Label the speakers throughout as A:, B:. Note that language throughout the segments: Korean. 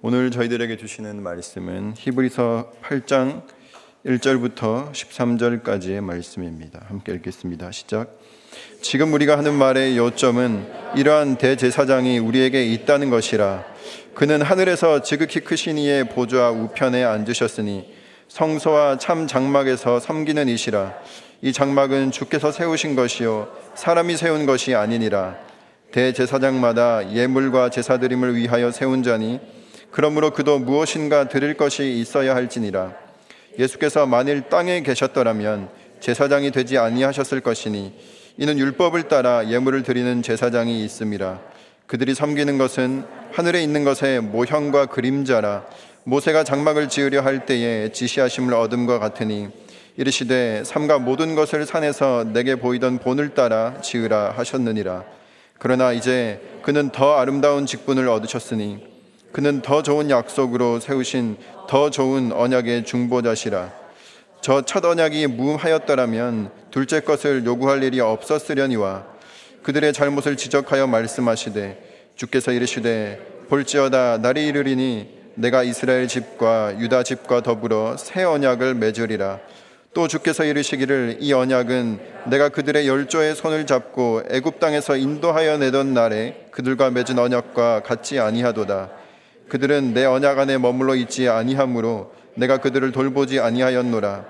A: 오늘 저희들에게 주시는 말씀은 히브리서 8장 1절부터 13절까지의 말씀입니다. 함께 읽겠습니다. 시작. 지금 우리가 하는 말의 요점은 이러한 대제사장이 우리에게 있다는 것이라. 그는 하늘에서 지극히 크신 이의 보좌 우편에 앉으셨으니 성소와 참 장막에서 섬기는 이시라. 이 장막은 주께서 세우신 것이요 사람이 세운 것이 아니니라. 대제사장마다 예물과 제사드림을 위하여 세운 자니 그러므로 그도 무엇인가 드릴 것이 있어야 할지니라. 예수께서 만일 땅에 계셨더라면 제사장이 되지 아니하셨을 것이니 이는 율법을 따라 예물을 드리는 제사장이 있음이라. 그들이 섬기는 것은 하늘에 있는 것의 모형과 그림자라. 모세가 장막을 지으려 할 때에 지시하심을 얻음과 같으니 이르시되 삼가 모든 것을 산에서 내게 보이던 본을 따라 지으라 하셨느니라. 그러나 이제 그는 더 아름다운 직분을 얻으셨으니 그는 더 좋은 약속으로 세우신 더 좋은 언약의 중보자시라. 저 첫 언약이 무하였더라면 둘째 것을 요구할 일이 없었으려니와 그들의 잘못을 지적하여 말씀하시되 주께서 이르시되 볼지어다 날이 이르리니 내가 이스라엘 집과 유다 집과 더불어 새 언약을 맺으리라. 또 주께서 이르시기를 이 언약은 내가 그들의 열조의 손을 잡고 애굽 땅에서 인도하여 내던 날에 그들과 맺은 언약과 같지 아니하도다. 그들은 내 언약 안에 머물러 있지 아니하므로 내가 그들을 돌보지 아니하였노라.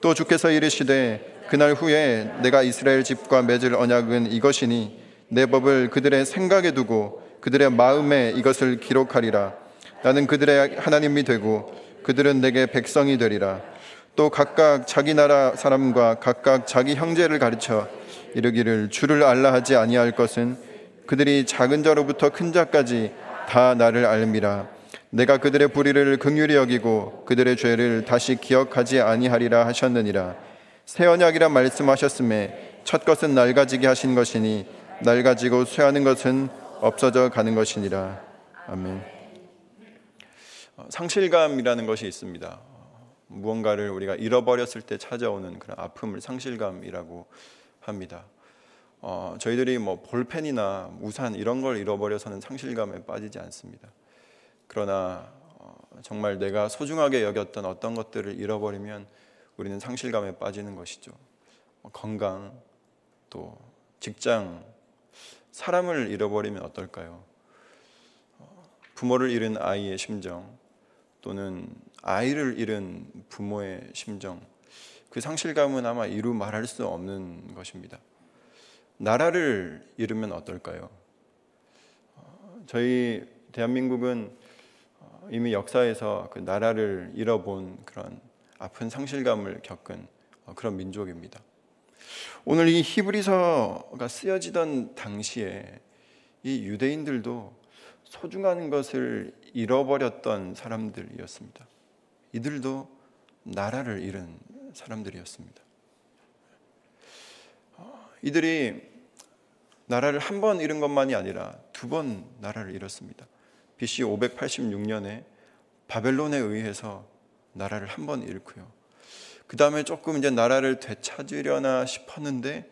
A: 또 주께서 이르시되 그날 후에 내가 이스라엘 집과 맺을 언약은 이것이니 내 법을 그들의 생각에 두고 그들의 마음에 이것을 기록하리라. 나는 그들의 하나님이 되고 그들은 내게 백성이 되리라. 또 각각 자기 나라 사람과 각각 자기 형제를 가르쳐 이르기를 주를 알라 하지 아니할 것은 그들이 작은 자로부터 큰 자까지 다 나를 알미라 내가 그들의 불의를 긍휼히 여기고 그들의 죄를 다시 기억하지 아니하리라 하셨느니라. 새 언약이라 말씀하셨음에 첫 것은 낡아지게 하신 것이니 낡아지고 쇠하는 것은 없어져 가는 것이니라. 아멘. 어, 상실감이라는 것이 있습니다. 무언가를 우리가 잃어버렸을 때 찾아오는 그런 아픔을 상실감이라고 합니다. 어, 저희들이 뭐 볼펜이나 우산 이런 걸 잃어버려서는 상실감에 빠지지 않습니다. 그러나 어, 정말 내가 소중하게 여겼던 어떤 것들을 잃어버리면 우리는 상실감에 빠지는 것이죠. 뭐 건강, 또 직장, 사람을 잃어버리면 어떨까요? 어, 부모를 잃은 아이의 심정, 또는 아이를 잃은 부모의 심정, 그 상실감은 아마 이루 말할 수 없는 것입니다. 나라를 잃으면 어떨까요? 어, 저희 대한민국은 어, 이미 역사에서 그 나라를 잃어본 그런 아픈 상실감을 겪은 어, 그런 민족입니다. 오늘 이 히브리서가 쓰여지던 당시에 이 유대인들도 소중한 것을 잃어버렸던 사람들이었습니다. 이들도 나라를 잃은 사람들이었습니다. 어, 이들이 나라를 한 번 잃은 것만이 아니라 두 번 나라를 잃었습니다. BC 586년에 바벨론에 의해서 나라를 한 번 잃고요. 그 다음에 조금 이제 나라를 되찾으려나 싶었는데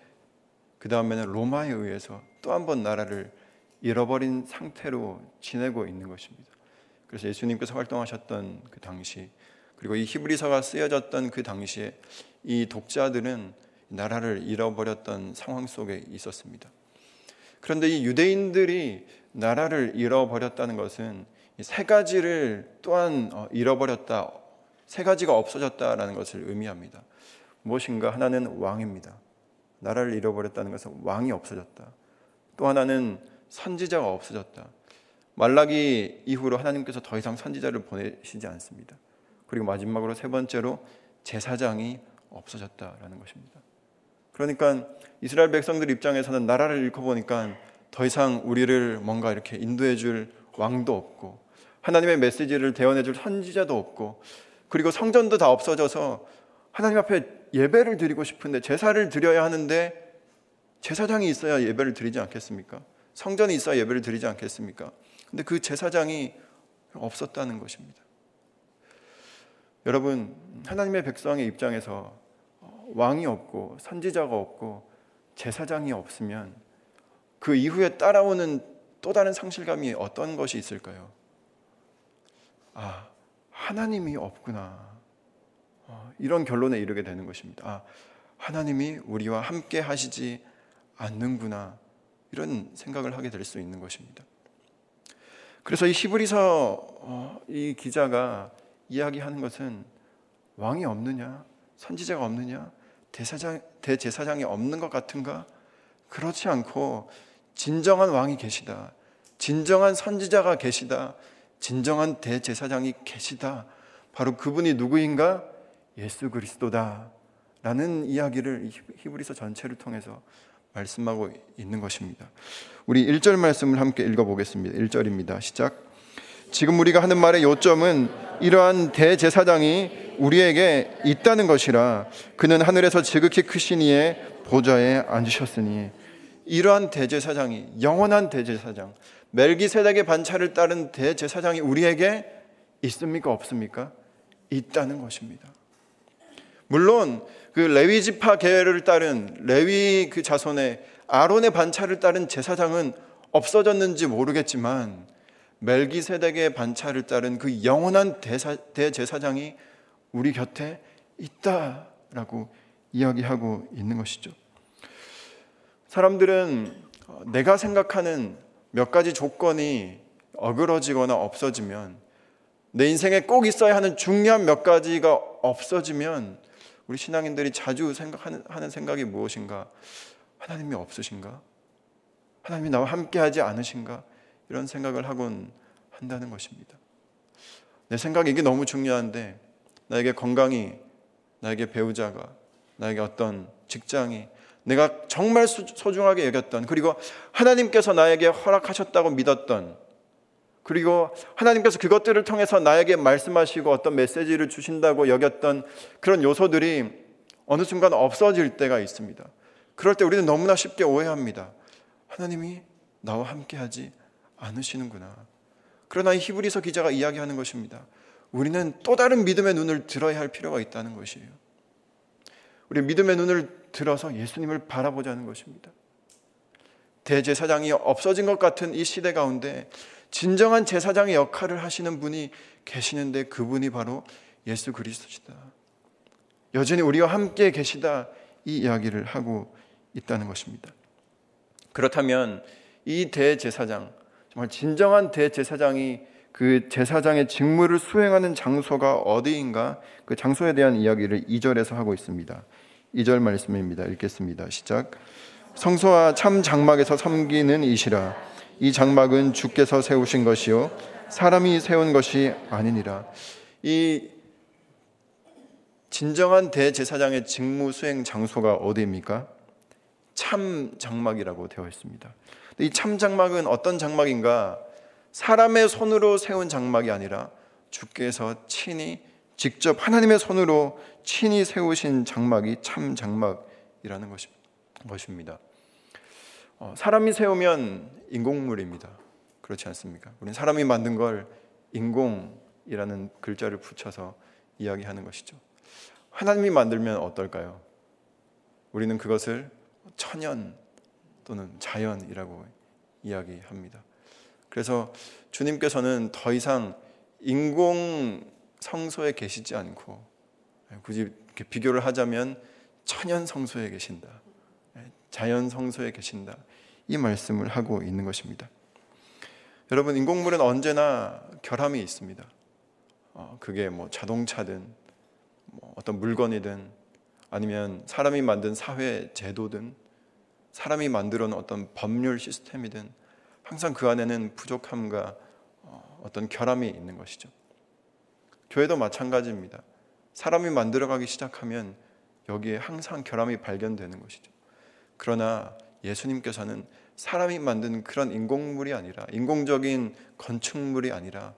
A: 그 다음에는 로마에 의해서 또 한 번 나라를 잃어버린 상태로 지내고 있는 것입니다. 그래서 예수님께서 활동하셨던 그 당시 그리고 이 히브리서가 쓰여졌던 그 당시에 이 독자들은 나라를 잃어버렸던 상황 속에 있었습니다. 그런데 이 유대인들이 나라를 잃어버렸다는 것은 세 가지를 또한 어, 잃어버렸다, 세 가지가 없어졌다라는 것을 의미합니다. 무엇인가 하나는 왕입니다. 나라를 잃어버렸다는 것은 왕이 없어졌다. 또 하나는 선지자가 없어졌다. 말라기 이후로 하나님께서 더 이상 선지자를 보내시지 않습니다. 그리고 마지막으로 세 번째로 제사장이 없어졌다라는 것입니다. 그러니까 이스라엘 백성들 입장에서는 나라를 잃고 보니까 더 이상 우리를 뭔가 이렇게 인도해 줄 왕도 없고 하나님의 메시지를 대언해 줄 선지자도 없고 그리고 성전도 다 없어져서 하나님 앞에 예배를 드리고 싶은데 제사를 드려야 하는데 제사장이 있어야 예배를 드리지 않겠습니까? 성전이 있어야 예배를 드리지 않겠습니까? 근데 그 제사장이 없었다는 것입니다. 여러분, 하나님의 백성의 입장에서 왕이 없고 선지자가 없고 제사장이 없으면 그 이후에 따라오는 또 다른 상실감이 어떤 것이 있을까요? 하나님이 없구나. 어, 이런 결론에 이르게 되는 것입니다. 아, 하나님이 우리와 함께 하시지 않는구나. 이런 생각을 하게 될 수 있는 것입니다. 그래서 이 히브리서 어, 이 기자가 이야기하는 것은 왕이 없느냐, 선지자가 없느냐, 대사장, 대제사장이 없는 것 같은가? 그렇지 않고 진정한 왕이 계시다. 진정한 선지자가 계시다. 진정한 대제사장이 계시다. 바로 그분이 누구인가? 예수 그리스도다. 라는 이야기를 히브리서 전체를 통해서 말씀하고 있는 것입니다. 우리 1절 말씀을 함께 읽어보겠습니다. 1절입니다. 시작. 지금 우리가 하는 말의 요점은 이러한 대제사장이 우리에게 있다는 것이라 그는 하늘에서 지극히 크신 이의 보좌에 앉으셨으니 이러한 대제사장이 영원한 대제사장 멜기세덱의 반차를 따른 대제사장이 우리에게 있습니까 없습니까? 있다는 것입니다. 물론 그 레위 지파 계를 따른 레위 그 자손의 아론의 반차를 따른 제사장은 없어졌는지 모르겠지만 멜기세덱의 반차를 따른 그 영원한 대사, 대제사장이 우리 곁에 있다라고 이야기하고 있는 것이죠. 사람들은 내가 생각하는 몇 가지 조건이 어그러지거나 없어지면 내 인생에 꼭 있어야 하는 중요한 몇 가지가 없어지면 우리 신앙인들이 자주 생각하는 하는 생각이 무엇인가? 하나님이 없으신가? 하나님이 나와 함께 하지 않으신가? 이런 생각을 하곤 한다는 것입니다. 내 생각에 이게 너무 중요한데 나에게 건강이, 나에게 배우자가, 나에게 어떤 직장이, 내가 정말 소중하게 여겼던, 그리고 하나님께서 나에게 허락하셨다고 믿었던, 그리고 하나님께서 그것들을 통해서 나에게 말씀하시고 어떤 메시지를 주신다고 여겼던 그런 요소들이 어느 순간 없어질 때가 있습니다. 그럴 때 우리는 너무나 쉽게 오해합니다. 하나님이 나와 함께 하지 않으시는구나. 그러나 이 히브리서 기자가 이야기하는 것입니다. 우리는 또 다른 믿음의 눈을 들어야 할 필요가 있다는 것이에요. 우리 믿음의 눈을 들어서 예수님을 바라보자는 것입니다. 대제사장이 없어진 것 같은 이 시대 가운데 진정한 제사장의 역할을 하시는 분이 계시는데 그분이 바로 예수 그리스도시다. 여전히 우리와 함께 계시다 이 이야기를 하고 있다는 것입니다. 그렇다면 이 대제사장 정말 진정한 대제사장이 그 제사장의 직무를 수행하는 장소가 어디인가 그 장소에 대한 이야기를 2절에서 하고 있습니다. 2절 말씀입니다. 읽겠습니다. 시작. 성소와 참 장막에서 섬기는 이시라. 이 장막은 주께서 세우신 것이요 사람이 세운 것이 아니니라. 이 진정한 대제사장의 직무 수행 장소가 어디입니까? 참 장막이라고 되어 있습니다. 이 참 장막은 어떤 장막인가? 사람의 손으로 세운 장막이 아니라 주께서 친히 직접 하나님의 손으로 친히 세우신 장막이 참 장막이라는 것입니다. 어, 사람이 세우면 인공물입니다. 그렇지 않습니까? 우리는 사람이 만든 걸 인공이라는 글자를 붙여서 이야기하는 것이죠. 하나님이 만들면 어떨까요? 우리는 그것을 천연 또는 자연이라고 이야기합니다. 그래서 주님께서는 더 이상 인공 성소에 계시지 않고 굳이 비교를 하자면 천연 성소에 계신다. 자연 성소에 계신다. 이 말씀을 하고 있는 것입니다. 여러분 인공물은 언제나 결함이 있습니다. 어, 그게 뭐 자동차든 뭐 어떤 물건이든 아니면 사람이 만든 사회 제도든 사람이 만들어 놓은 어떤 법률 시스템이든 항상 그 안에는 부족함과 어, 어떤 결함이 있는 것이죠. 교회도 마찬가지입니다. 사람이 만들어가기 시작하면 여기에 항상 결함이 발견되는 것이죠. 그러나 예수님께서는 사람이 만든 그런 인공물이 아니라 인공적인 건축물이 아니라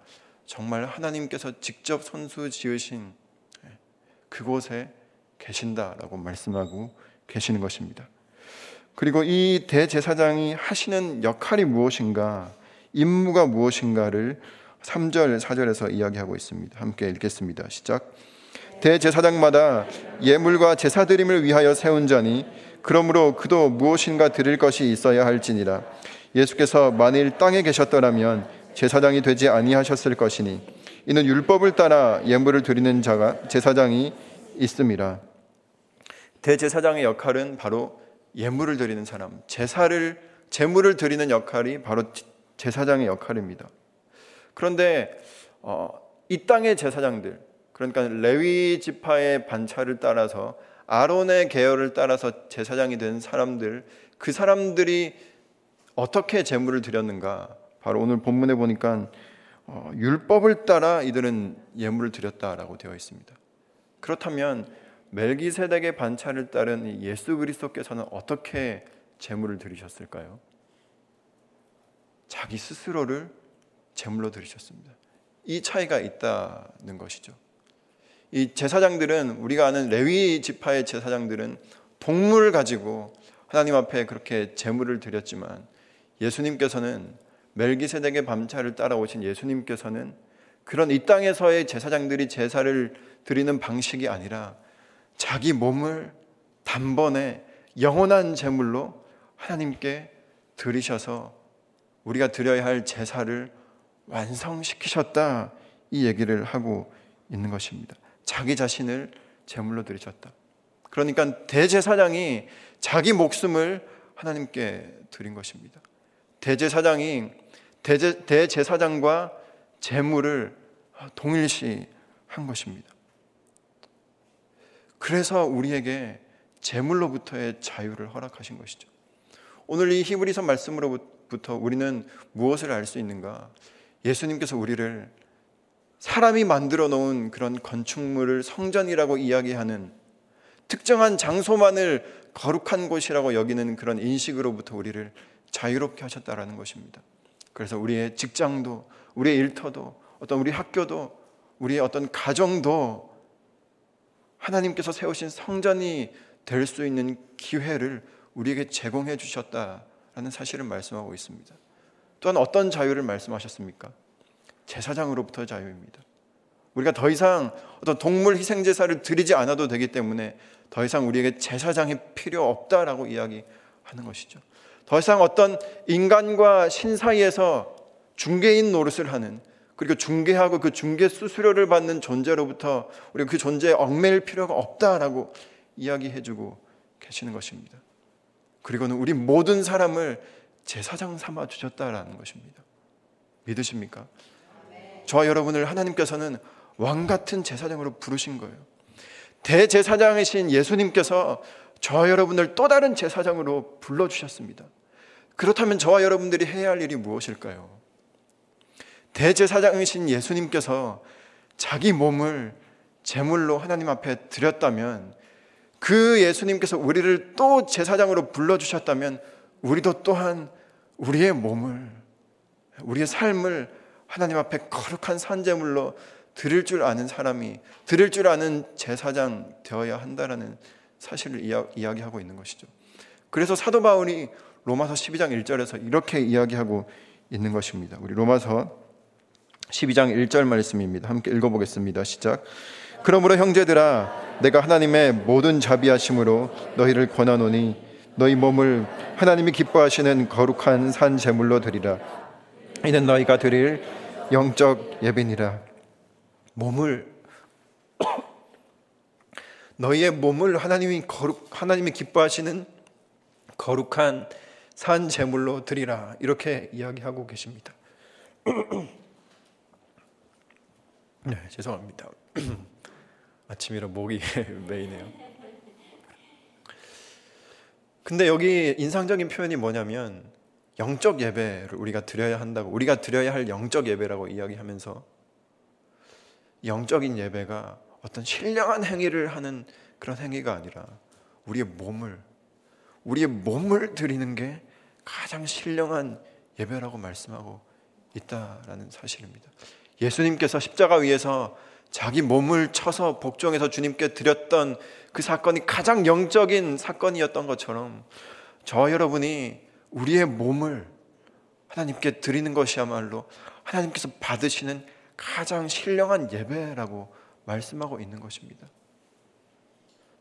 A: 정말 하나님께서 직접 손수 지으신 그곳에 계신다라고 말씀하고 계시는 것입니다. 그리고 이 대제사장이 하시는 역할이 무엇인가, 임무가 무엇인가를 3절, 4절에서 이야기하고 있습니다. 함께 읽겠습니다. 시작. 대제사장마다 예물과 제사드림을 위하여 세운 자니 그러므로 그도 무엇인가 드릴 것이 있어야 할지니라. 예수께서 만일 땅에 계셨더라면 제사장이 되지 아니하셨을 것이니 이는 율법을 따라 예물을 드리는 자가 제사장이 있음이라. 대제사장의 역할은 바로 예물을 드리는 사람, 제사를 제물을 드리는 역할이 바로 제사장의 역할입니다. 그런데 어, 이 땅의 제사장들, 그러니까 레위 지파의 반차를 따라서 아론의 계열을 따라서 제사장이 된 사람들, 그 사람들이 어떻게 제물을 드렸는가? 바로 오늘 본문에 보니까 어, 율법을 따라 이들은 예물을 드렸다라고 되어 있습니다. 그렇다면 멜기세덱의 반차를 따른 예수 그리스도께서는 어떻게 제물을 드리셨을까요? 자기 스스로를 제물로 드리셨습니다. 이 차이가 있다는 것이죠. 이 제사장들은 우리가 아는 레위 지파의 제사장들은 동물을 가지고 하나님 앞에 그렇게 제물을 드렸지만 예수님께서는 멜기세덱의 밤차를 따라오신 예수님께서는 그런 이 땅에서의 제사장들이 제사를 드리는 방식이 아니라 자기 몸을 단번에 영원한 제물로 하나님께 드리셔서 우리가 드려야 할 제사를 완성시키셨다 이 얘기를 하고 있는 것입니다. 자기 자신을 제물로 드리셨다. 그러니까 대제사장이 자기 목숨을 하나님께 드린 것입니다. 대제사장이 대제, 대제사장과 제물을 동일시 한 것입니다. 그래서 우리에게 제물로부터의 자유를 허락하신 것이죠. 오늘 이 히브리서 말씀으로부터 우리는 무엇을 알 수 있는가? 예수님께서 우리를 사람이 만들어 놓은 그런 건축물을 성전이라고 이야기하는 특정한 장소만을 거룩한 곳이라고 여기는 그런 인식으로부터 우리를 자유롭게 하셨다라는 것입니다. 그래서 우리의 직장도, 우리의 일터도, 어떤 우리 학교도, 우리의 어떤 가정도 하나님께서 세우신 성전이 될 수 있는 기회를 우리에게 제공해 주셨다라는 사실을 말씀하고 있습니다. 또한 어떤 자유를 말씀하셨습니까? 제사장으로부터 자유입니다. 우리가 더 이상 어떤 동물 희생 제사를 드리지 않아도 되기 때문에 더 이상 우리에게 제사장이 필요 없다라고 이야기하는 것이죠. 더 이상 어떤 인간과 신 사이에서 중개인 노릇을 하는 그리고 중개하고 그 중개 수수료를 받는 존재로부터 우리가 그 존재에 얽매일 필요가 없다라고 이야기해주고 계시는 것입니다. 그리고는 우리 모든 사람을 제사장 삼아 주셨다라는 것입니다. 믿으십니까? 저와 여러분을 하나님께서는 왕 같은 제사장으로 부르신 거예요. 대제사장이신 예수님께서 저와 여러분을 또 다른 제사장으로 불러주셨습니다. 그렇다면 저와 여러분들이 해야 할 일이 무엇일까요? 대제사장이신 예수님께서 자기 몸을 제물로 하나님 앞에 드렸다면 그 예수님께서 우리를 또 제사장으로 불러주셨다면 우리도 또한 우리의 몸을, 우리의 삶을 하나님 앞에 거룩한 산재물로 드릴 줄 아는 사람이, 드릴 줄 아는 제사장 되어야 한다라는 사실을 이야, 기하고 있는 것이죠. 그래서 사도 바울이 로마서 12장 1절에서 이렇게 이야기하고 있는 것입니다. 우리 로마서 12장 1절 말씀입니다. 함께 읽어보겠습니다. 시작. 그러므로 형제들아, 내가 하나님의 모든 자비하심으로 너희를 권하노니 너희 몸을 하나님이 기뻐하시는 거룩한 산 제물로 드리라. 이는 너희가 드릴 영적 예배니라. 몸을 너희의 몸을 하나님이 거룩 하나님이 기뻐하시는 거룩한 산 제물로 드리라. 이렇게 이야기하고 계십니다. 네, 죄송합니다. 아침이라 목이 메이네요. 근데 여기 인상적인 표현이 뭐냐면 영적 예배를 우리가 드려야 한다고 우리가 드려야 할 영적 예배라고 이야기하면서 영적인 예배가 어떤 신령한 행위를 하는 그런 행위가 아니라 우리의 몸을 우리의 몸을 드리는 게 가장 신령한 예배라고 말씀하고 있다라는 사실입니다. 예수님께서 십자가 위에서 자기 몸을 쳐서 복종해서 주님께 드렸던 그 사건이 가장 영적인 사건이었던 것처럼 저 여러분이 우리의 몸을 하나님께 드리는 것이야말로 하나님께서 받으시는 가장 신령한 예배라고 말씀하고 있는 것입니다.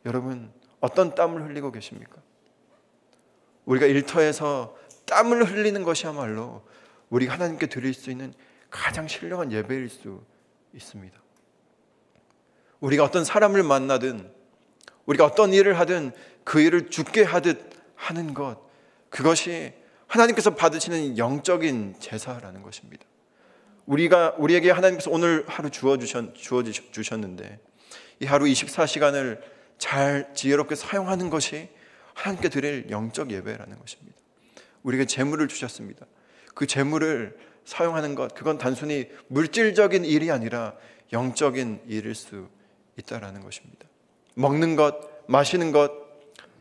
A: 여러분, 어떤 땀을 흘리고 계십니까? 우리가 일터에서 땀을 흘리는 것이야말로 우리가 하나님께 드릴 수 있는 가장 신령한 예배일 수 있습니다. 우리가 어떤 사람을 만나든 우리가 어떤 일을 하든 그 일을 죽게 하듯 하는 것 그것이 하나님께서 받으시는 영적인 제사라는 것입니다. 우리가 우리에게 하나님께서 오늘 하루 주어 주셨 주어 주셨는데 이 하루 24시간을 잘 지혜롭게 사용하는 것이 하나님께 드릴 영적 예배라는 것입니다. 우리에게 재물을 주셨습니다. 그 재물을 사용하는 것 그건 단순히 물질적인 일이 아니라 영적인 일일 수 있다라는 것입니다. 먹는 것, 마시는 것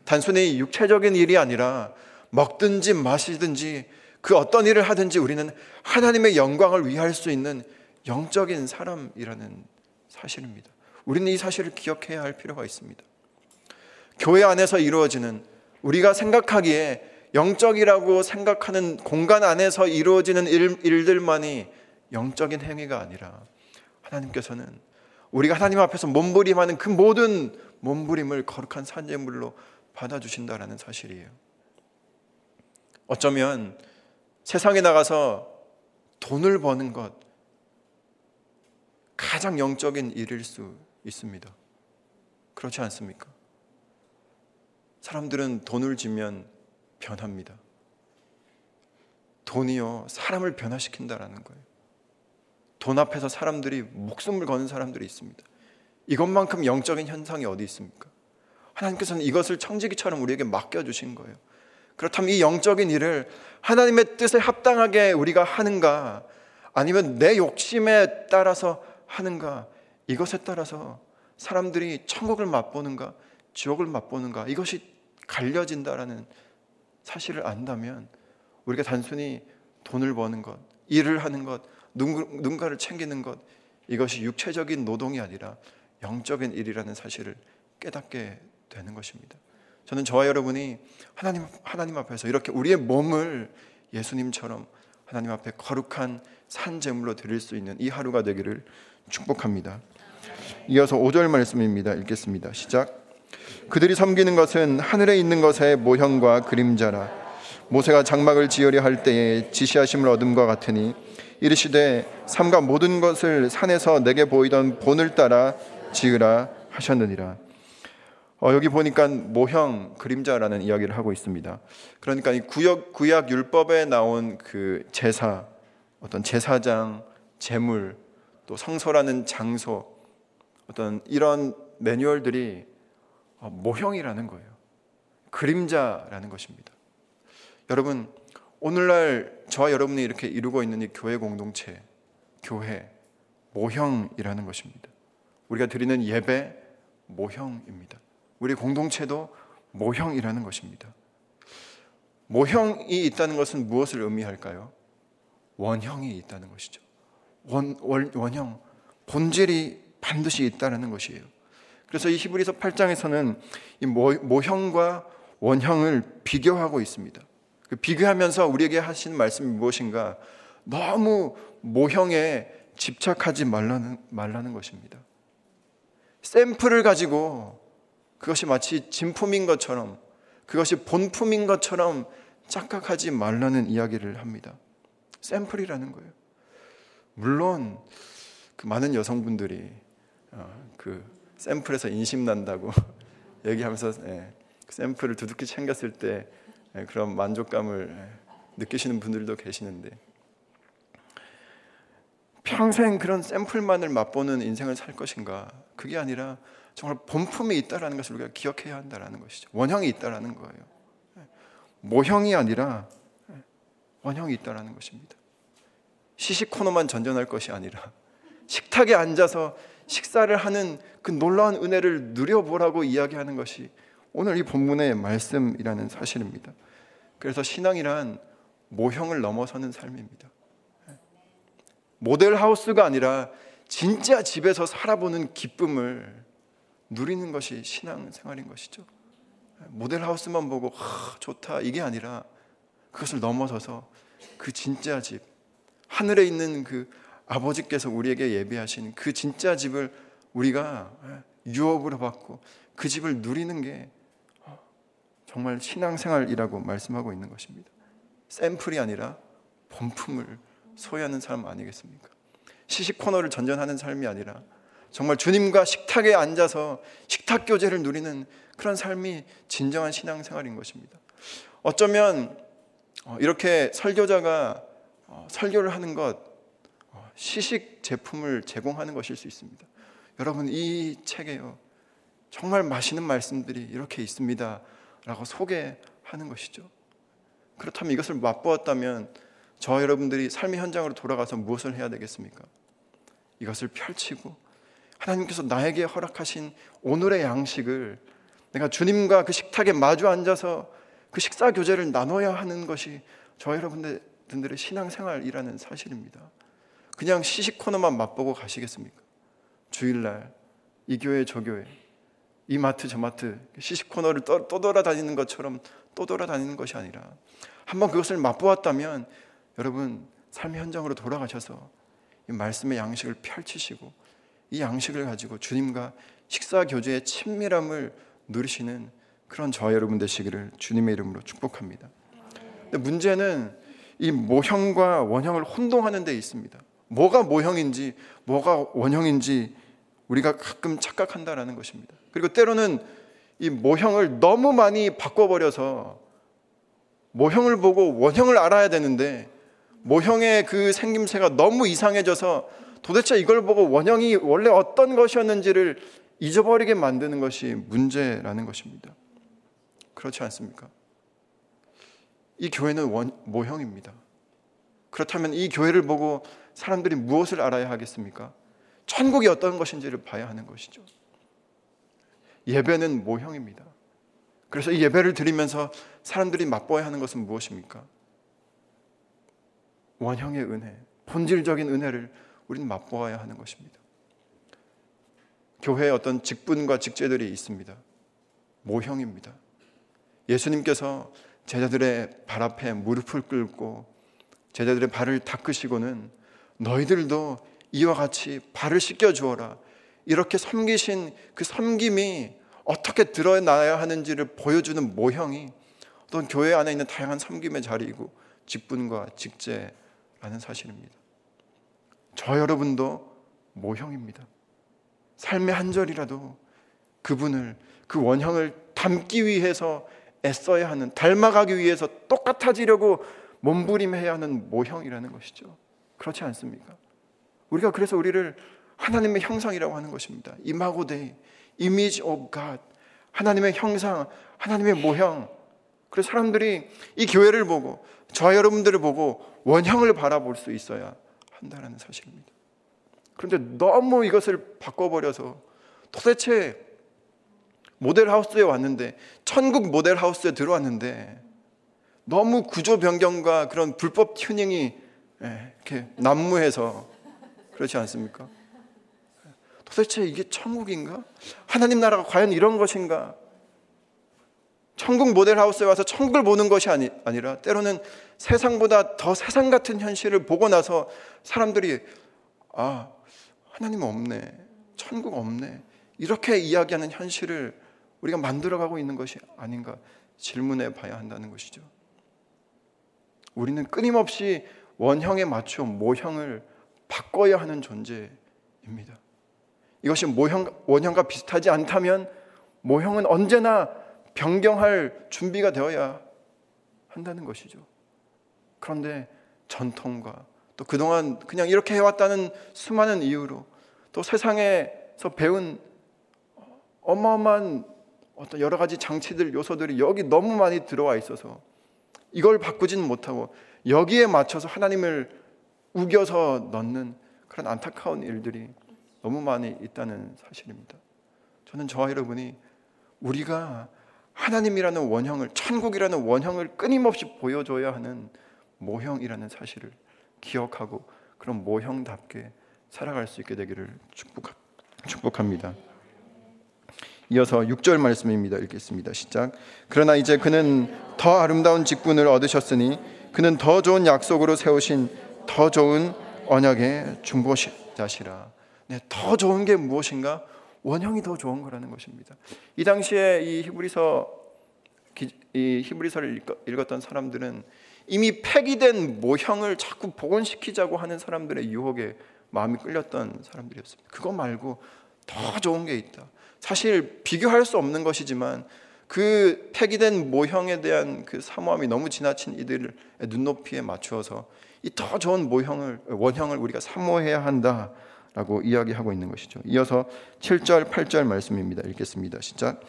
A: 단순히 육체적인 일이 아니라 먹든지 마시든지 그 어떤 일을 하든지 우리는 하나님의 영광을 위할 수 있는 영적인 사람이라는 사실입니다. 우리는 이 사실을 기억해야 할 필요가 있습니다. 교회 안에서 이루어지는 우리가 생각하기에 영적이라고 생각하는 공간 안에서 이루어지는 일, 일들만이 영적인 행위가 아니라 하나님께서는 우리가 하나님 앞에서 몸부림하는 그 모든 몸부림을 거룩한 산재물로 받아주신다라는 사실이에요. 어쩌면 세상에 나가서 돈을 버는 것 가장 영적인 일일 수 있습니다. 그렇지 않습니까? 사람들은 돈을 지면 변합니다. 돈이요, 사람을 변화시킨다라는 거예요. 돈 앞에서 사람들이 목숨을 거는 사람들이 있습니다. 이것만큼 영적인 현상이 어디 있습니까? 하나님께서는 이것을 청지기처럼 우리에게 맡겨주신 거예요. 그렇다면 이 영적인 일을 하나님의 뜻에 합당하게 우리가 하는가, 아니면 내 욕심에 따라서 하는가, 이것에 따라서 사람들이 천국을 맛보는가, 지옥을 맛보는가, 이것이 갈려진다라는 사실을 안다면 우리가 단순히 돈을 버는 것, 일을 하는 것, 누군가를 챙기는 것, 이것이 육체적인 노동이 아니라 영적인 일이라는 사실을 깨닫게 되는 것입니다. 저는 저와 여러분이 하나님 하나님 앞에서 이렇게 우리의 몸을 예수님처럼 하나님 앞에 거룩한 산 제물로 드릴 수 있는 이 하루가 되기를 축복합니다. 이어서 5절 말씀입니다. 읽겠습니다. 시작. 그들이 섬기는 것은 하늘에 있는 것의 모형과 그림자라 모세가 장막을 지으려 할 때에 지시하심을 얻음과 같으니 이르시되 삼가 모든 것을 산에서 내게 보이던 본을 따라 지으라 하셨느니라. 어, 여기 보니까 모형 그림자라는 이야기를 하고 있습니다. 그러니까 이 구약 구약 율법에 나온 그 제사, 어떤 제사장, 제물, 또 성소라는 장소, 어떤 이런 매뉴얼들이 어, 모형이라는 거예요. 그림자라는 것입니다. 여러분, 오늘날 저와 여러분이 이렇게 이루고 있는 이 교회 공동체, 교회, 모형이라는 것입니다. 우리가 드리는 예배, 모형입니다. 우리 공동체도 모형이라는 것입니다. 모형이 있다는 것은 무엇을 의미할까요? 원형이 있다는 것이죠. 원, 원, 원형, 본질이 반드시 있다는 것이에요. 그래서 이 히브리서 8장에서는 이 모형과 원형을 비교하고 있습니다. 그 비교하면서 우리에게 하신 말씀이 무엇인가? 너무 모형에 집착하지 말라는, 말라는 것입니다. 샘플을 가지고 그것이 마치 진품인 것처럼 그것이 본품인 것처럼 착각하지 말라는 이야기를 합니다. 샘플이라는 거예요. 물론 그 많은 여성분들이 어, 그 샘플에서 인심 난다고 얘기하면서 예, 그 샘플을 두둑히 챙겼을 때 예, 그런 만족감을 예, 느끼시는 분들도 계시는데 평생 그런 샘플만을 맛보는 인생을 살 것인가? 그게 아니라 정말 본품이 있다라는 것을 우리가 기억해야 한다라는 것이죠. 원형이 있다라는 거예요. 모형이 아니라 원형이 있다라는 것입니다. 시식 코너만 전전할 것이 아니라 식탁에 앉아서 식사를 하는 그 놀라운 은혜를 누려보라고 이야기하는 것이 오늘 이 본문의 말씀이라는 사실입니다. 그래서 신앙이란 모형을 넘어서는 삶입니다. 모델 하우스가 아니라 진짜 집에서 살아보는 기쁨을 누리는 것이 신앙 생활인 것이죠. 모델 하우스만 보고 하, 좋다 이게 아니라 그것을 넘어서서 그 진짜 집 하늘에 있는 그 아버지께서 우리에게 예비하신 그 진짜 집을 우리가 유업으로 받고 그 집을 누리는 게 정말 신앙생활이라고 말씀하고 있는 것입니다. 샘플이 아니라 본품을 소유하는 사람 아니겠습니까? 시식 코너를 전전하는 삶이 아니라 정말 주님과 식탁에 앉아서 식탁 교제를 누리는 그런 삶이 진정한 신앙생활인 것입니다. 어쩌면 어, 이렇게 설교자가 어, 설교를 하는 것 어, 시식 제품을 제공하는 것일 수 있습니다. 여러분 이 책에요 정말 맛있는 말씀들이 이렇게 있습니다 라고 소개하는 것이죠. 그렇다면 이것을 맛보았다면 저 여러분들이 삶의 현장으로 돌아가서 무엇을 해야 되겠습니까? 이것을 펼치고 하나님께서 나에게 허락하신 오늘의 양식을 내가 주님과 그 식탁에 마주 앉아서 그 식사 교제를 나눠야 하는 것이 저 여러분들의 신앙생활이라는 사실입니다. 그냥 시식 코너만 맛보고 가시겠습니까? 주일날 이 교회 저 교회 이 마트 저 마트 시식 코너를 또, 또 돌아다니는 것처럼 또 돌아다니는 것이 아니라 한번 그것을 맛보았다면 여러분 삶의 현장으로 돌아가셔서 이 말씀의 양식을 펼치시고 이 양식을 가지고 주님과 식사 교제의 친밀함을 누리시는 그런 저 여러분 되시기를 주님의 이름으로 축복합니다. 근데 문제는 이 모형과 원형을 혼동하는 데 있습니다. 뭐가 모형인지 뭐가 원형인지 우리가 가끔 착각한다라는 것입니다. 그리고 때로는 이 모형을 너무 많이 바꿔버려서 모형을 보고 원형을 알아야 되는데 모형의 그 생김새가 너무 이상해져서 도대체 이걸 보고 원형이 원래 어떤 것이었는지를 잊어버리게 만드는 것이 문제라는 것입니다. 그렇지 않습니까? 이 교회는 원, 모형입니다. 그렇다면 이 교회를 보고 사람들이 무엇을 알아야 하겠습니까? 천국이 어떤 것인지를 봐야 하는 것이죠. 예배는 모형입니다. 그래서 이 예배를 드리면서 사람들이 맛보아야 하는 것은 무엇입니까? 원형의 은혜, 본질적인 은혜를 우리는 맛보아야 하는 것입니다. 교회에 어떤 직분과 직제들이 있습니다. 모형입니다. 예수님께서 제자들의 발 앞에 무릎을 꿇고 제자들의 발을 닦으시고는 너희들도 이와 같이 발을 씻겨 주어라. 이렇게 섬기신 그 섬김이 어떻게 드러나야 하는지를 보여주는 모형이 어떤 교회 안에 있는 다양한 섬김의 자리이고 직분과 직제라는 사실입니다. 저 여러분도 모형입니다. 삶의 한 절이라도 그분을 그 원형을 담기 위해서 애써야 하는 닮아가기 위해서 똑같아지려고 몸부림해야 하는 모형이라는 것이죠. 그렇지 않습니까? 우리가 그래서 우리를 하나님의 형상이라고 하는 것입니다. 이마고데이, image of God. 하나님의 형상, 하나님의 모형. 그래서 사람들이 이 교회를 보고 저 여러분들을 보고 원형을 바라볼 수 있어야 한다는 사실입니다. 그런데 너무 이것을 바꿔버려서 도대체 모델 하우스에 왔는데 천국 모델 하우스에 들어왔는데 너무 구조 변경과 그런 불법 튜닝이 예, 이렇게 난무해서 그렇지 않습니까? 도대체 이게 천국인가? 하나님 나라가 과연 이런 것인가? 천국 모델 하우스에 와서 천국을 보는 것이 아니, 아니라 때로는 세상보다 더 세상 같은 현실을 보고 나서 사람들이 아, 하나님 없네. 천국 없네. 이렇게 이야기하는 현실을 우리가 만들어가고 있는 것이 아닌가 질문해 봐야 한다는 것이죠. 우리는 끊임없이 원형에 맞춰 모형을 바꿔야 하는 존재입니다. 이것이 모형, 원형과 비슷하지 않다면 모형은 언제나 변경할 준비가 되어야 한다는 것이죠. 그런데 전통과 또 그동안 그냥 이렇게 해왔다는 수많은 이유로 또 세상에서 배운 어마어마한 어떤 여러 가지 장치들, 요소들이 여기 너무 많이 들어와 있어서 이걸 바꾸지는 못하고 여기에 맞춰서 하나님을 우겨서 넣는 그런 안타까운 일들이 너무 많이 있다는 사실입니다. 저는 저와 여러분이 우리가 하나님이라는 원형을, 천국이라는 원형을 끊임없이 보여줘야 하는 모형이라는 사실을 기억하고 그런 모형답게 살아갈 수 있게 되기를 축복합니다. 이어서 6절 말씀입니다. 읽겠습니다. 시작. 그러나 이제 그는 더 아름다운 직분을 얻으셨으니 그는 더 좋은 약속으로 세우신 더 좋은 언약의 중보자시라. 네, 더 좋은 게 무엇인가? 원형이 더 좋은 거라는 것입니다. 이 당시에 이 히브리서 이 히브리서를 읽었던 사람들은 이미 폐기된 모형을 자꾸 복원시키자고 하는 사람들의 유혹에 마음이 끌렸던 사람들이었습니다. 그거 말고 더 좋은 게 있다. 사실 비교할 수 없는 것이지만 그 폐기된 모형에 대한 그 사모함이 너무 지나친 이들의 눈높이에 맞추어서 이 더 좋은 모형을 원형을 우리가 사모해야 한다라고 이야기하고 있는 것이죠. 이어서 7절 8절 말씀입니다. 읽겠습니다. 시작.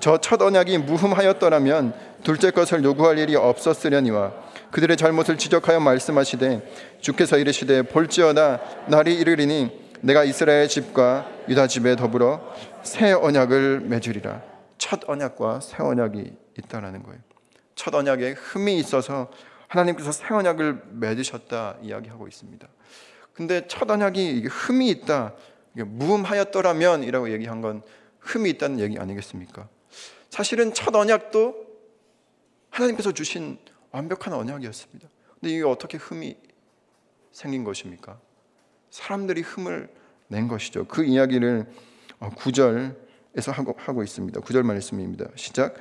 A: 저 첫 언약이 무흠하였더라면 둘째 것을 요구할 일이 없었으려니와 그들의 잘못을 지적하여 말씀하시되 주께서 이르시되 볼지어다 날이 이르리니 내가 이스라엘 집과 유다 집에 더불어 새 언약을 맺으리라. 첫 언약과 새 언약이 있다라는 거예요. 첫 언약에 흠이 있어서 하나님께서 새 언약을 맺으셨다 이야기하고 있습니다. 근데 첫 언약이 흠이 있다, 무음하였더라면이라고 얘기한 건 흠이 있다는 얘기 아니겠습니까? 사실은 첫 언약도 하나님께서 주신 완벽한 언약이었습니다. 근데 이게 어떻게 흠이 생긴 것입니까? 사람들이 흠을 낸 것이죠. 그 이야기를 9절 에서 하고, 하고 있습니다. 구절 말씀입니다. 시작.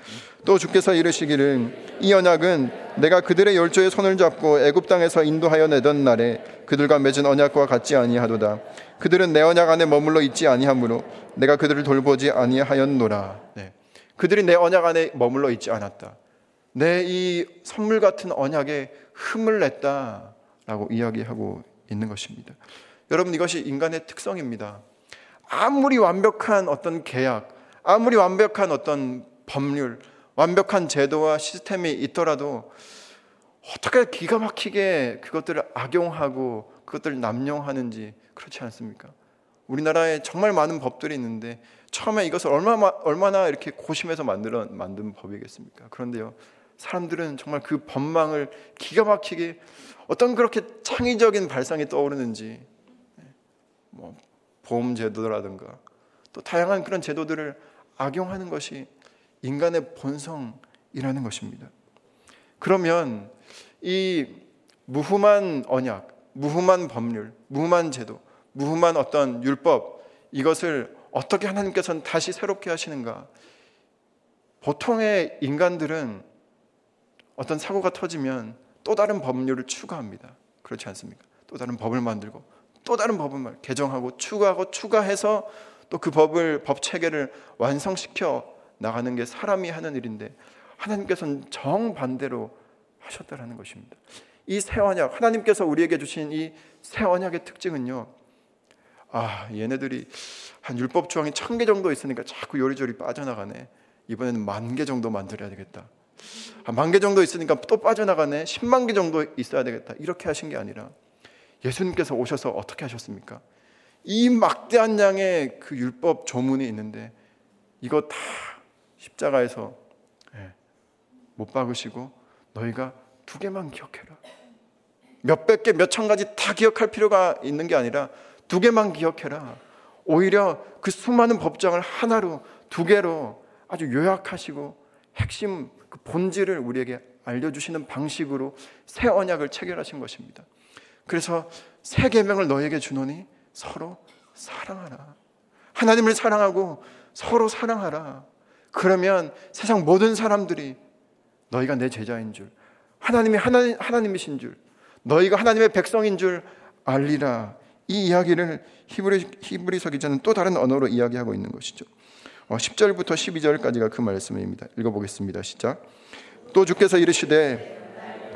A: 또 주께서 이르시기를 이 언약은 내가 그들의 열조의 손을 잡고 애굽 땅에서 인도하여 내던 날에 그들과 맺은 언약과 같지 아니하도다. 그들은 내 언약 안에 머물러 있지 아니하므로 내가 그들을 돌보지 아니하였노라. 네. 그들이 내 언약 안에 머물러 있지 않았다. 내 이 선물 같은 언약에 흠을 냈다라고 이야기하고 있는 것입니다. 여러분 이것이 인간의 특성입니다. 아무리 완벽한 어떤 계약, 아무리 완벽한 어떤 법률, 완벽한 제도와 시스템이 있더라도 어떻게 기가 막히게 그것들을 악용하고 그것들을 남용하는지 그렇지 않습니까? 우리나라에 정말 많은 법들이 있는데 처음에 이것을 얼마나 얼마나 이렇게 고심해서 만들어 만든 법이겠습니까? 그런데요. 사람들은 정말 그 법망을 기가 막히게 어떤 그렇게 창의적인 발상이 떠오르는지 뭐 보험 제도라든가 또 다양한 그런 제도들을 악용하는 것이 인간의 본성이라는 것입니다. 그러면 이 무흠한 언약, 무흠한 법률, 무흠한 제도, 무흠한 어떤 율법 이것을 어떻게 하나님께서는 다시 새롭게 하시는가? 보통의 인간들은 어떤 사고가 터지면 또 다른 법률을 추가합니다. 그렇지 않습니까? 또 다른 법을 만들고 또 다른 법을 개정하고 추가하고 추가해서 또 그 법을 법 체계를 완성시켜 나가는 게 사람이 하는 일인데 하나님께서는 정반대로 하셨다라는 것입니다. 이 새 언약 하나님께서 우리에게 주신 이 새 언약의 특징은요. 아, 얘네들이 한 율법 조항이 천 개 정도 있으니까 자꾸 요리조리 빠져나가네. 이번에는 만 개 정도 만들어야 되겠다. 만개 정도 있으니까 또 빠져나가네. 10만 개 정도 있어야 되겠다. 이렇게 하신 게 아니라 예수님께서 오셔서 어떻게 하셨습니까? 이 막대한 양의 그 율법 조문이 있는데 이거 다 십자가에서 예, 못 박으시고 너희가 두 개만 기억해라. 몇백 개, 몇천 가지 다 기억할 필요가 있는 게 아니라 두 개만 기억해라. 오히려 그 수많은 법정을 하나로 두 개로 아주 요약하시고 핵심 그 본질을 우리에게 알려주시는 방식으로 새 언약을 체결하신 것입니다. 그래서 새 계명을 너에게 주노니 서로 사랑하라. 하나님을 사랑하고 서로 사랑하라. 그러면 세상 모든 사람들이 너희가 내 제자인 줄, 하나님이 하나님, 하나님이신 줄, 너희가 하나님의 백성인 줄 알리라. 이 이야기를 히브리, 히브리서 기자는 또 다른 언어로 이야기하고 있는 것이죠. 10절부터 어, 12절까지가 그 말씀입니다. 읽어보겠습니다. 시작. 또 주께서 이르시되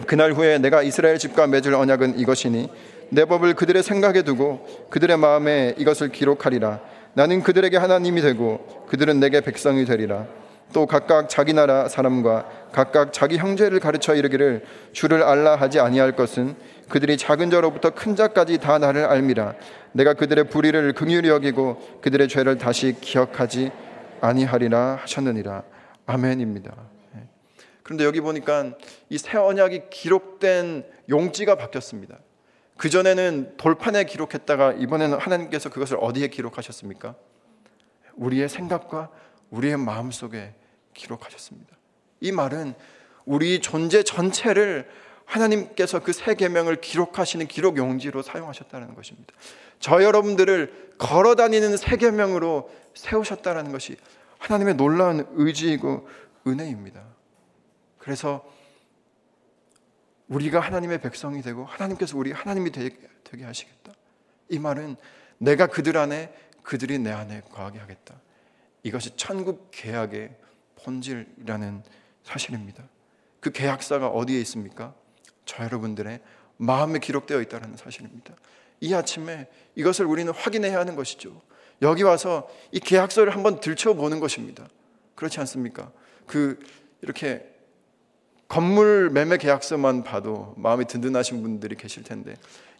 A: 그날 후에 내가 이스라엘 집과 맺을 언약은 이것이니 내 법을 그들의 생각에 두고 그들의 마음에 이것을 기록하리라. 나는 그들에게 하나님이 되고 그들은 내게 백성이 되리라. 또 각각 자기 나라 사람과 각각 자기 형제를 가르쳐 이르기를 주를 알라 하지 아니할 것은 그들이 작은 자로부터 큰 자까지 다 나를 알미라. 내가 그들의 불의를 긍휼히 여기고 그들의 죄를 다시 기억하지 아니하리라 하셨느니라. 아멘입니다. 그런데 여기 보니까 이 새 언약이 기록된 용지가 바뀌었습니다. 그 전에는 돌판에 기록했다가 이번에는 하나님께서 그것을 어디에 기록하셨습니까? 우리의 생각과 우리의 마음 속에 기록하셨습니다. 이 말은 우리 존재 전체를 하나님께서 그 새 계명을 기록하시는 기록 용지로 사용하셨다는 것입니다. 저 여러분들을 걸어 다니는 새 계명으로 세우셨다는 것이 하나님의 놀라운 의지이고 은혜입니다. 그래서 우리가 하나님의 백성이 되고 하나님께서 우리 하나님이 되게 하시겠다. 이 말은 내가 그들 안에 그들이 내 안에 거하게 하겠다. 이것이 천국 계약의 본질이라는 사실입니다. 그 계약사가 어디에 있습니까? 저 여러분들의 마음에 기록되어 있다는 사실입니다. 이 아침에 이것을 우리는 확인해야 하는 것이죠. 여기 와서 이 계약서를 한번 들춰보는 것입니다. 그렇지 않습니까? 그 이렇게 건물 매매 계약서만 봐도 마음이 든든하신 분들이 계실 텐데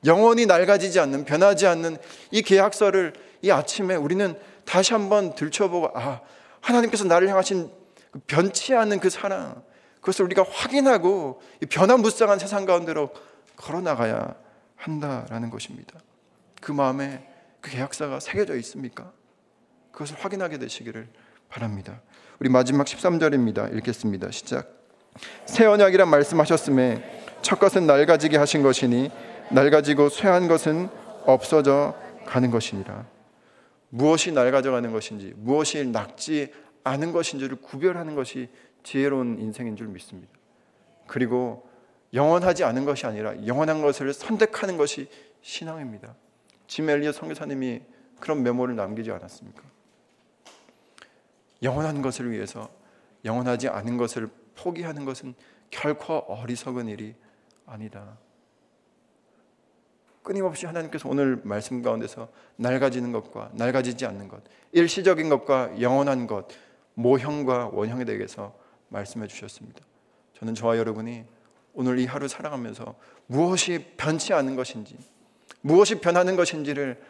A: 영원히 낡아지지 않는 변하지 않는 이 계약서를 이 아침에 우리는 다시 한번 들춰보고 아 하나님께서 나를 향하신 그 변치 않는 그 사랑 그것을 우리가 확인하고 변화무쌍한 세상 가운데로 걸어 나가야 한다라는 것입니다. 그 마음에 그 계약서가 새겨져 있습니까? 그것을 확인하게 되시기를 바랍니다. 우리 마지막 13절입니다. 읽겠습니다. 시작. 새 언약이란 말씀하셨음에 첫 것은 낡아지게 하신 것이니 낡아지고 쇠한 것은 없어져 가는 것이니라. 무엇이 낡아져 가는 것인지 무엇이 낡지 않은 것인지를 구별하는 것이 지혜로운 인생인 줄 믿습니다. 그리고 영원하지 않은 것이 아니라 영원한 것을 선택하는 것이 신앙입니다. 짐 엘리어 선교사님이 그런 메모를 남기지 않았습니까? 영원한 것을 위해서 영원하지 않은 것을 포기하는 것은 결코 어리석은 일이 아니다. 끊임없이 하나님께서 오늘 말씀 가운데서 낡아지는 것과 낡아지지 않는 것, 일시적인 것과 영원한 것, 모형과 원형에 대해서 말씀해 주셨습니다. 저는 저와 여러분이 오늘 이 하루 살아가면서 무엇이 변치 않는 것인지, 무엇이 변하는 것인지를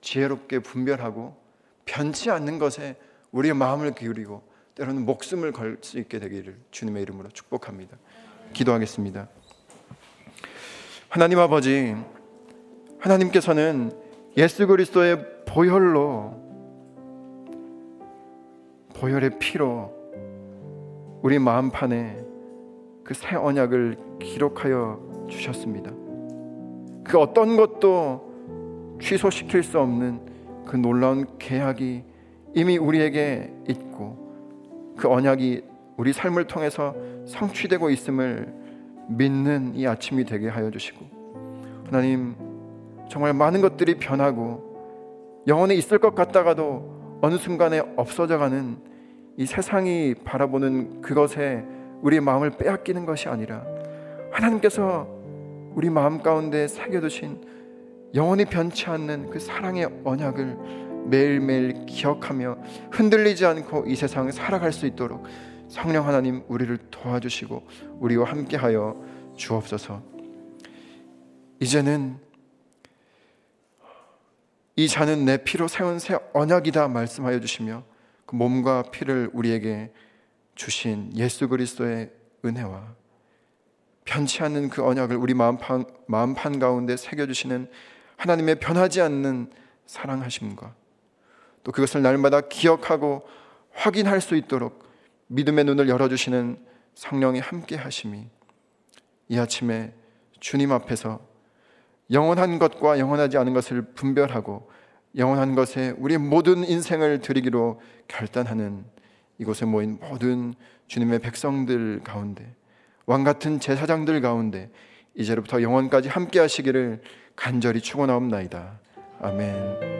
A: 지혜롭게 분별하고 변치 않는 것에 우리의 마음을 기울이고 때로는 목숨을 걸 수 있게 되기를 주님의 이름으로 축복합니다. 기도하겠습니다. 하나님 아버지, 하나님께서는 예수 그리스도의 보혈로 보혈의 피로 우리 마음판에 그 새 언약을 기록하여 주셨습니다. 그 어떤 것도 취소시킬 수 없는 그 놀라운 계약이 이미 우리에게 있고 그 언약이 우리 삶을 통해서 성취되고 있음을 믿는 이 아침이 되게 하여 주시고 하나님 정말 많은 것들이 변하고 영원히 있을 것 같다가도 어느 순간에 없어져 가는 이 세상이 바라보는 그것에 우리의 마음을 빼앗기는 것이 아니라 하나님께서 우리 마음 가운데 새겨두신 영원히 변치 않는 그 사랑의 언약을 매일매일 기억하며 흔들리지 않고 이 세상을 살아갈 수 있도록 성령 하나님 우리를 도와주시고 우리와 함께하여 주옵소서. 이제는 이 자는 내 피로 세운 새 언약이다 말씀하여 주시며 그 몸과 피를 우리에게 주신 예수 그리스도의 은혜와 변치 않는 그 언약을 우리 마음판, 마음판 가운데 새겨주시는 하나님의 변하지 않는 사랑하심과 또 그것을 날마다 기억하고 확인할 수 있도록 믿음의 눈을 열어주시는 성령이 함께 하심이 이 아침에 주님 앞에서 영원한 것과 영원하지 않은 것을 분별하고 영원한 것에 우리 모든 인생을 드리기로 결단하는 이곳에 모인 모든 주님의 백성들 가운데 왕 같은 제사장들 가운데 이제로부터 영원까지 함께 하시기를 간절히 축원하옵나이다. 아멘.